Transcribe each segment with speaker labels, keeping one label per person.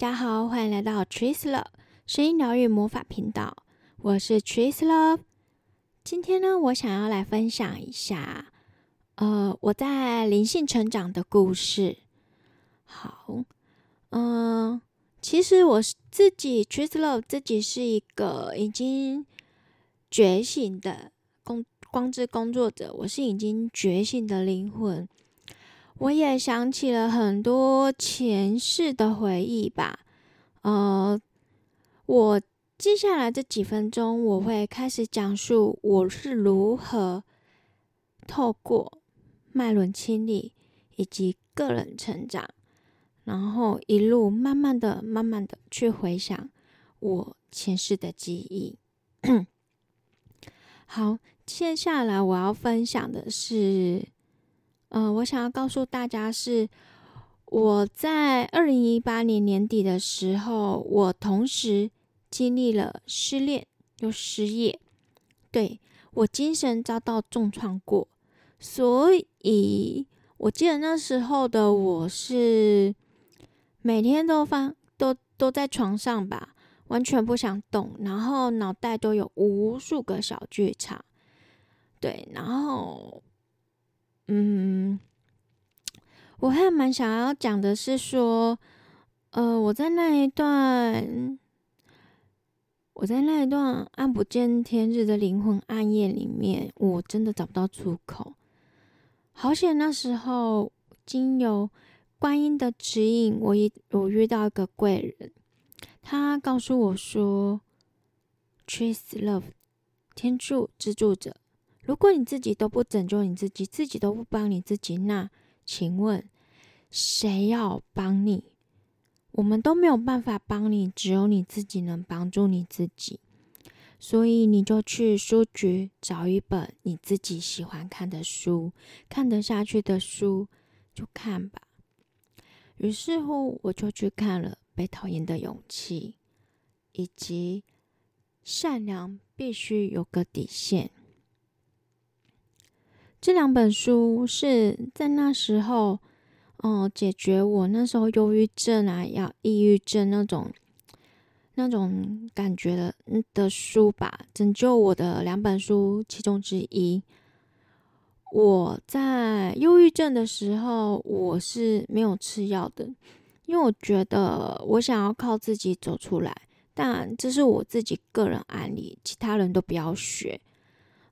Speaker 1: 大家好，欢迎来到 Trace Love 声音疗愈魔法频道，我是 Trace Love。今天呢，我想要来分享一下，呃，我在灵性成长的故事。好，嗯，其实我自己 Trace Love 自己是一个已经觉醒的工光之工作者，我是已经觉醒的灵魂。我也想起了很多前世的回忆吧，呃，我接下来这几分钟我会开始讲述我是如何透过脉轮清理以及个人成长，然后一路慢慢的、慢慢的去回想我前世的记忆。好，接下来我要分享的是。嗯，我想要告诉大家是，我在二零一八年年底的时候，我同时经历了失恋又失业，对我精神遭到重创过，所以我记得那时候的我是每天都放都都在床上吧，完全不想动，然后脑袋都有无数个小剧场，对，然后。嗯，我还蛮想要讲的是说，呃，我在那一段，我在那一段暗不见天日的灵魂暗夜里面，我真的找不到出口。好险，那时候经由观音的指引，我一我遇到一个贵人，他告诉我说，Trace Love，天助资助者。如果你自己都不拯救你自己，自己都不帮你自己，那请问谁要帮你？我们都没有办法帮你，只有你自己能帮助你自己。所以你就去书局找一本你自己喜欢看的书，看得下去的书就看吧。于是乎，我就去看了《被讨厌的勇气》，以及《善良必须有个底线》。这两本书是在那时候，哦，解决我那时候忧郁症啊、要抑郁症那种那种感觉的的书吧，拯救我的两本书其中之一。我在忧郁症的时候，我是没有吃药的，因为我觉得我想要靠自己走出来，但这是我自己个人案例，其他人都不要学。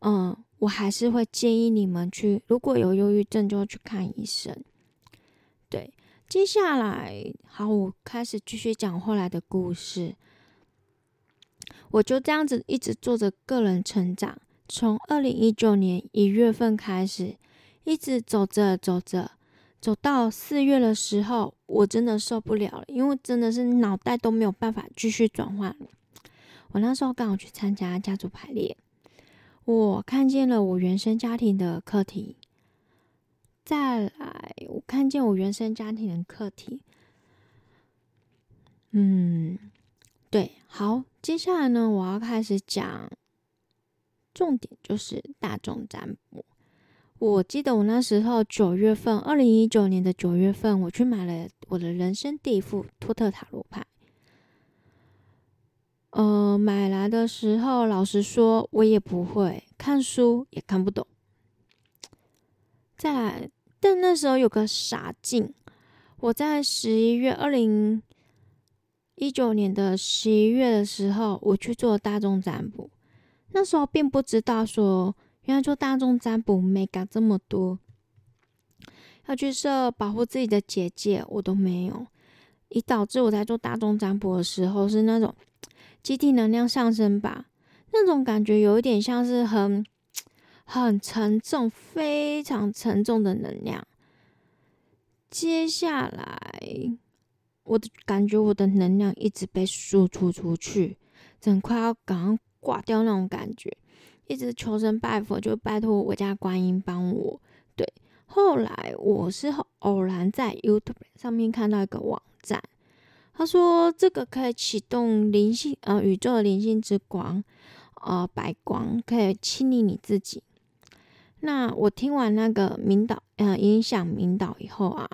Speaker 1: 嗯。我还是会建议你们去，如果有忧郁症，就去看医生。对，接下来好，我开始继续讲后来的故事。我就这样子一直做着个人成长，从二零一九年一月份开始，一直走着走着，走到四月的时候，我真的受不了了，因为真的是脑袋都没有办法继续转换。我那时候刚好去参加家族排列。我看见了我原生家庭的课题，再来，我看见我原生家庭的课题。嗯，对，好，接下来呢，我要开始讲，重点就是大众占卜。我记得我那时候九月份，二零一九年的九月份，我去买了我的人生第一副托特塔罗牌。买来的时候，老实说，我也不会看书，也看不懂。再来，但那时候有个傻劲，我在十一月二零一九年的十一月的时候，我去做大众占卜。那时候并不知道说，原来做大众占卜没搞这么多，要去设保护自己的结界，我都没有，以导致我在做大众占卜的时候是那种。集体能量上升吧，那种感觉有一点像是很很沉重、非常沉重的能量。接下来，我的感觉，我的能量一直被输出出去，整快要刚挂掉那种感觉，一直求神拜佛，就拜托我家观音帮我。对，后来我是偶然在 YouTube 上面看到一个网站。他说：“这个可以启动灵性，呃，宇宙的灵性之光，呃，白光可以清理你自己。”那我听完那个引导，呃，影响引导以后啊，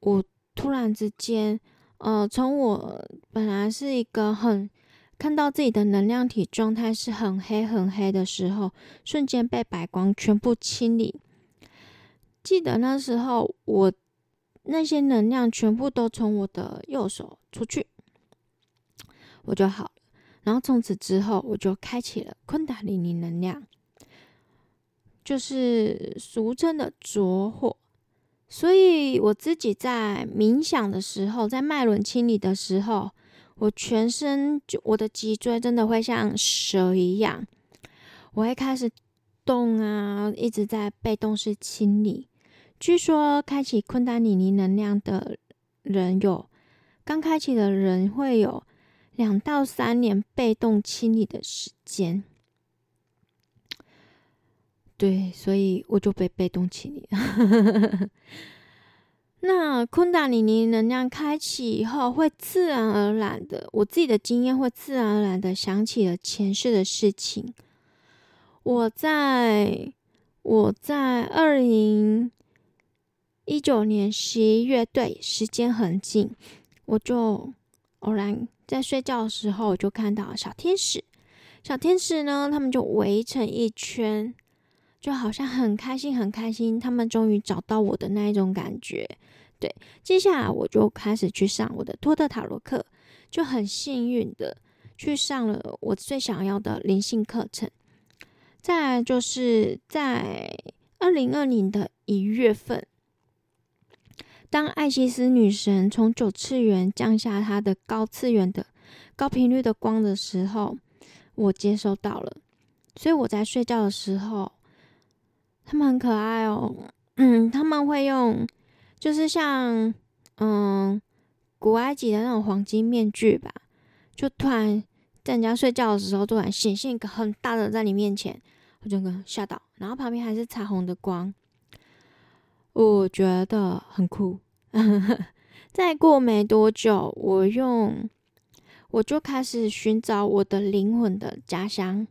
Speaker 1: 我突然之间，呃，从我本来是一个很看到自己的能量体状态是很黑很黑的时候，瞬间被白光全部清理。记得那时候我那些能量全部都从我的右手出去，我就好了。然后从此之后，我就开启了昆达里尼能量，就是俗称的着火。所以我自己在冥想的时候，在脉轮清理的时候，我全身就我的脊椎真的会像蛇一样，我会开始动啊，一直在被动式清理。据说开启昆达里尼能量的人有，刚开启的人会有。两到三年被动清理的时间，对，所以我就被被动清理了。那昆达里尼能量开启以后，会自然而然的，我自己的经验会自然而然的想起了前世的事情。我在我在二零一九年十一月，对，时间很近，我就偶然。在睡觉的时候，我就看到小天使。小天使呢，他们就围成一圈，就好像很开心，很开心。他们终于找到我的那一种感觉。对，接下来我就开始去上我的托特塔罗课，就很幸运的去上了我最想要的灵性课程。再就是在二零二零的一月份。当艾西斯女神从九次元降下她的高次元的高频率的光的时候，我接收到了。所以我在睡觉的时候，他们很可爱哦。嗯，他们会用，就是像嗯古埃及的那种黄金面具吧，就突然在人家睡觉的时候，突然显现一个很大的在你面前，我就吓到。然后旁边还是彩虹的光。我觉得很酷。再过没多久，我用我就开始寻找我的灵魂的家乡。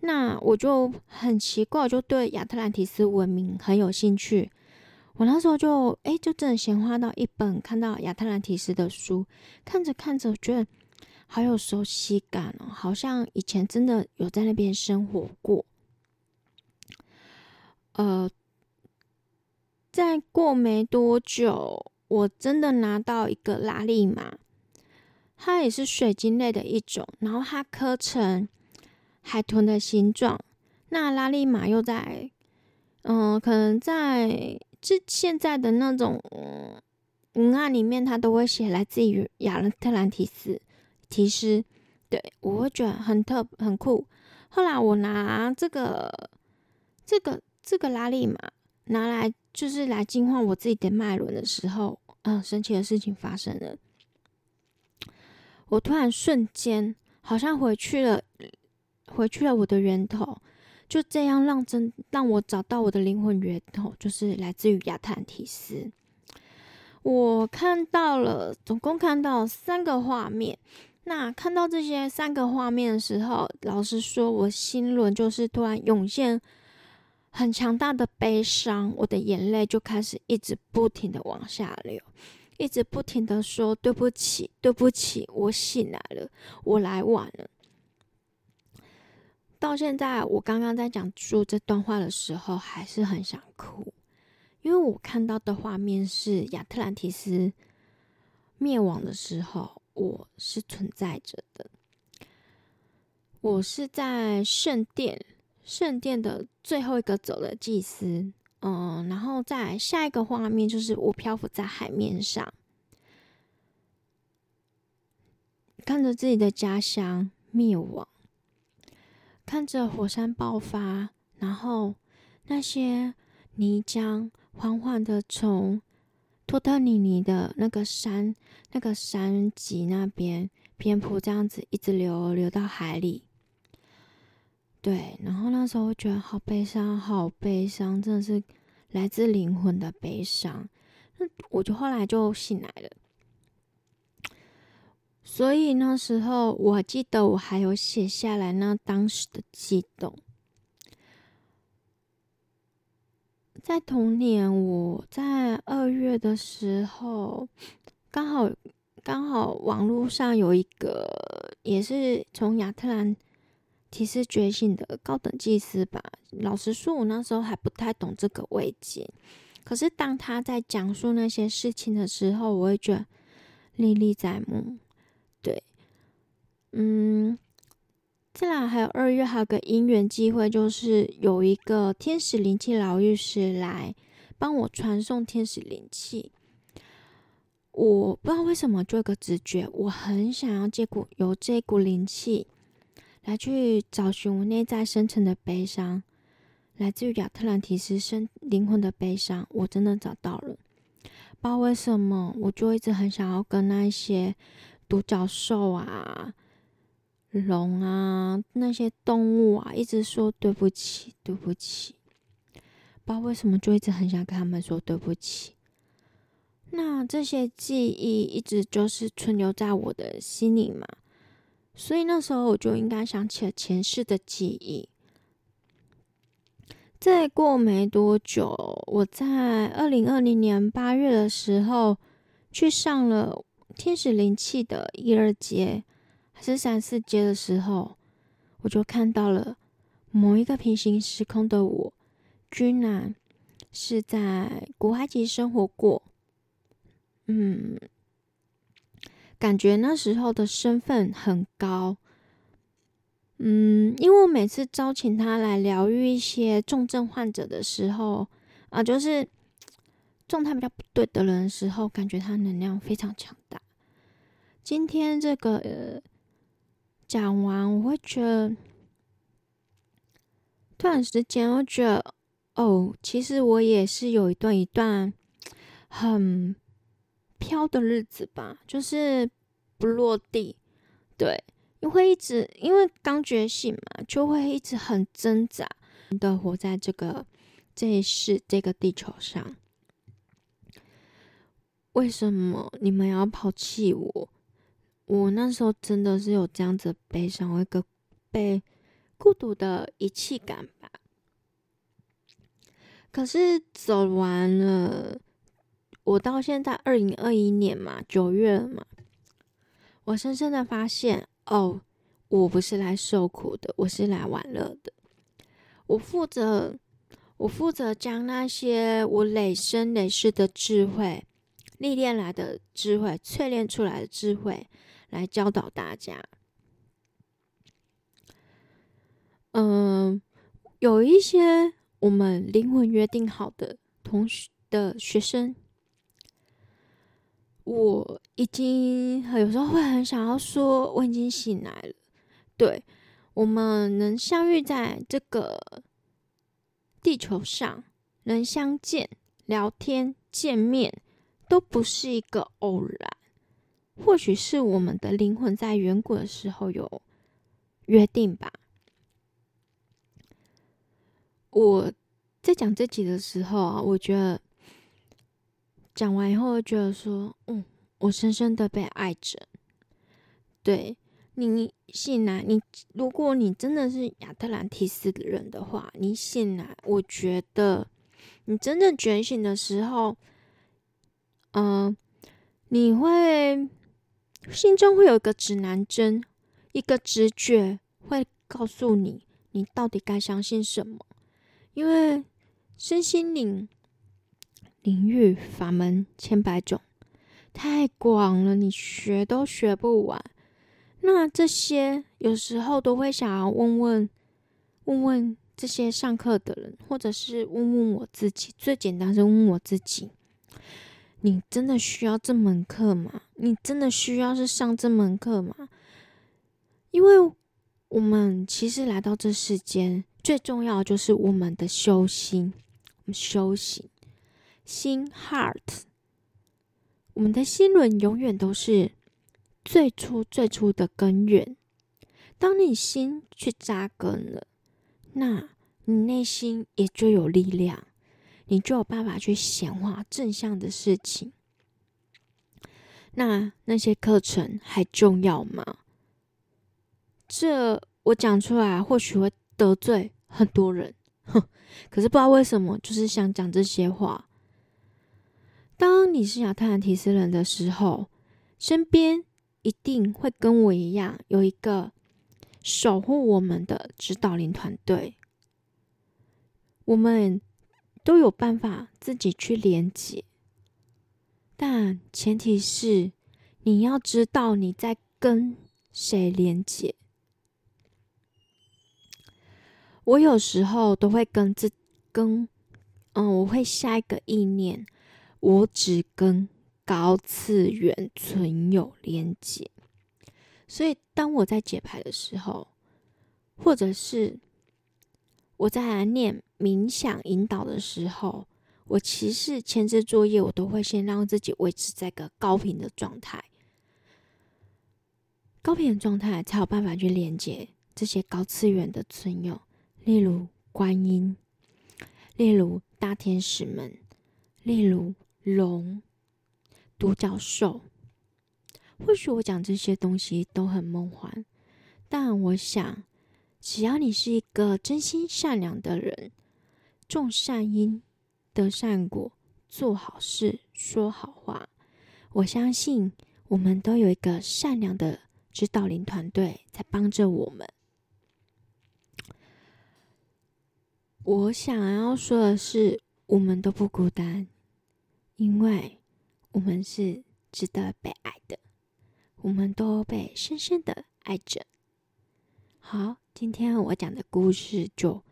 Speaker 1: 那我就很奇怪，就对亚特兰提斯文明很有兴趣。我那时候就哎，就真的闲花到一本看到亚特兰提斯的书，看着看着，觉得好有熟悉感哦，好像以前真的有在那边生活过。呃。再过没多久，我真的拿到一个拉力马，它也是水晶类的一种，然后它刻成海豚的形状。那拉力马又在，嗯，可能在这现在的那种文案里面，它都会写来自于亚特兰提斯提斯。对我会觉得很特很酷。后来我拿这个这个这个拉力马拿来。就是来净化我自己的脉轮的时候，嗯，神奇的事情发生了。我突然瞬间好像回去了，回去了我的源头，就这样让真让我找到我的灵魂源头，就是来自于亚特兰提斯。我看到了，总共看到三个画面。那看到这些三个画面的时候，老实说，我心轮就是突然涌现。很强大的悲伤，我的眼泪就开始一直不停的往下流，一直不停的说对不起，对不起，我醒来了，我来晚了。到现在，我刚刚在讲述这段话的时候，还是很想哭，因为我看到的画面是亚特兰提斯灭亡的时候，我是存在着的，我是在圣殿。圣殿的最后一个走的祭司，嗯，然后在下一个画面就是我漂浮在海面上，看着自己的家乡灭亡，看着火山爆发，然后那些泥浆缓缓的从托特尼尼的那个山、那个山脊那边偏坡这样子一直流流到海里。对，然后那时候觉得好悲伤，好悲伤，真的是来自灵魂的悲伤。那我就后来就醒来了。所以那时候我记得我还有写下来那当时的激动。在同年，我在二月的时候，刚好刚好网络上有一个也是从亚特兰其实觉醒的高等祭司吧。老实说，我那时候还不太懂这个位阶。可是当他在讲述那些事情的时候，我会觉得历历在目。对，嗯，再来还有二月还有个姻缘机会，就是有一个天使灵气疗愈师来帮我传送天使灵气。我不知道为什么，就有个直觉，我很想要借股由这股灵气来去找寻我内在深层的悲伤。来自于亚特兰提斯生灵魂的悲伤，我真的找到了。不知道为什么，我就一直很想要跟那些独角兽啊、龙啊那些动物啊，一直说对不起，对不起。不知道为什么，就一直很想跟他们说对不起。那这些记忆一直就是存留在我的心里嘛，所以那时候我就应该想起了前世的记忆。再过没多久，我在二零二零年八月的时候去上了天使灵气的一二阶还是三四阶的时候，我就看到了某一个平行时空的我，居然是在古埃及生活过。嗯，感觉那时候的身份很高。嗯，因为我每次招请他来疗愈一些重症患者的时候，啊，就是状态比较不对的人时候，感觉他能量非常强大。今天这个讲完，我会觉得突然时间，我觉得哦，其实我也是有一段一段很飘的日子吧，就是不落地，对。你会一直因为刚觉醒嘛，就会一直很挣扎的活在这个这一世这个地球上。为什么你们要抛弃我？我那时候真的是有这样子悲伤，一个被孤独的遗弃感吧。可是走完了，我到现在二零二一年嘛，九月了嘛，我深深的发现。哦，我不是来受苦的，我是来玩乐的。我负责，我负责将那些我累生累世的智慧、历练来的智慧、淬炼出来的智慧，来教导大家。嗯，有一些我们灵魂约定好的同学的学生。我已经有时候会很想要说，我已经醒来了。对，我们能相遇在这个地球上，能相见、聊天、见面，都不是一个偶然。或许是我们的灵魂在远古的时候有约定吧。我在讲这集的时候啊，我觉得。讲完以后，觉得说，嗯，我深深的被爱着。对你醒来，你如果你真的是亚特兰蒂斯的人的话，你醒来，我觉得你真正觉醒的时候，嗯，你会心中会有一个指南针，一个直觉会告诉你，你到底该相信什么，因为身心灵。领域法门千百种，太广了，你学都学不完。那这些有时候都会想要问问问问这些上课的人，或者是问问我自己。最简单是问我自己：你真的需要这门课吗？你真的需要是上这门课吗？因为我们其实来到这世间，最重要的就是我们的修心，我们修行。心 （heart），我们的心轮永远都是最初最初的根源。当你心去扎根了，那你内心也就有力量，你就有办法去显化正向的事情。那那些课程还重要吗？这我讲出来或许会得罪很多人，哼。可是不知道为什么，就是想讲这些话。当你是亚特兰提斯人的时候，身边一定会跟我一样有一个守护我们的指导灵团队，我们都有办法自己去连接，但前提是你要知道你在跟谁连接。我有时候都会跟自跟，嗯，我会下一个意念，我只跟高次元存有连接。所以当我在解牌的时候，或者是我在念冥想引导的时候，我其实前置作业我都会先让自己维持在个高频的状态，高频的状态才有办法去连接这些高次元的存有。例如观音，例如大天使们，例如龙、独角兽。或许我讲这些东西都很梦幻，但我想，只要你是一个真心善良的人，种善因得善果，做好事说好话，我相信我们都有一个善良的指导灵团队在帮着我们。我想要说的是，我们都不孤单，因为我们是值得被爱的，我们都被深深的爱着。好，今天我讲的故事就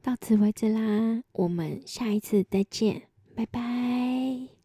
Speaker 1: 到此为止啦，我们下一次再见，拜拜。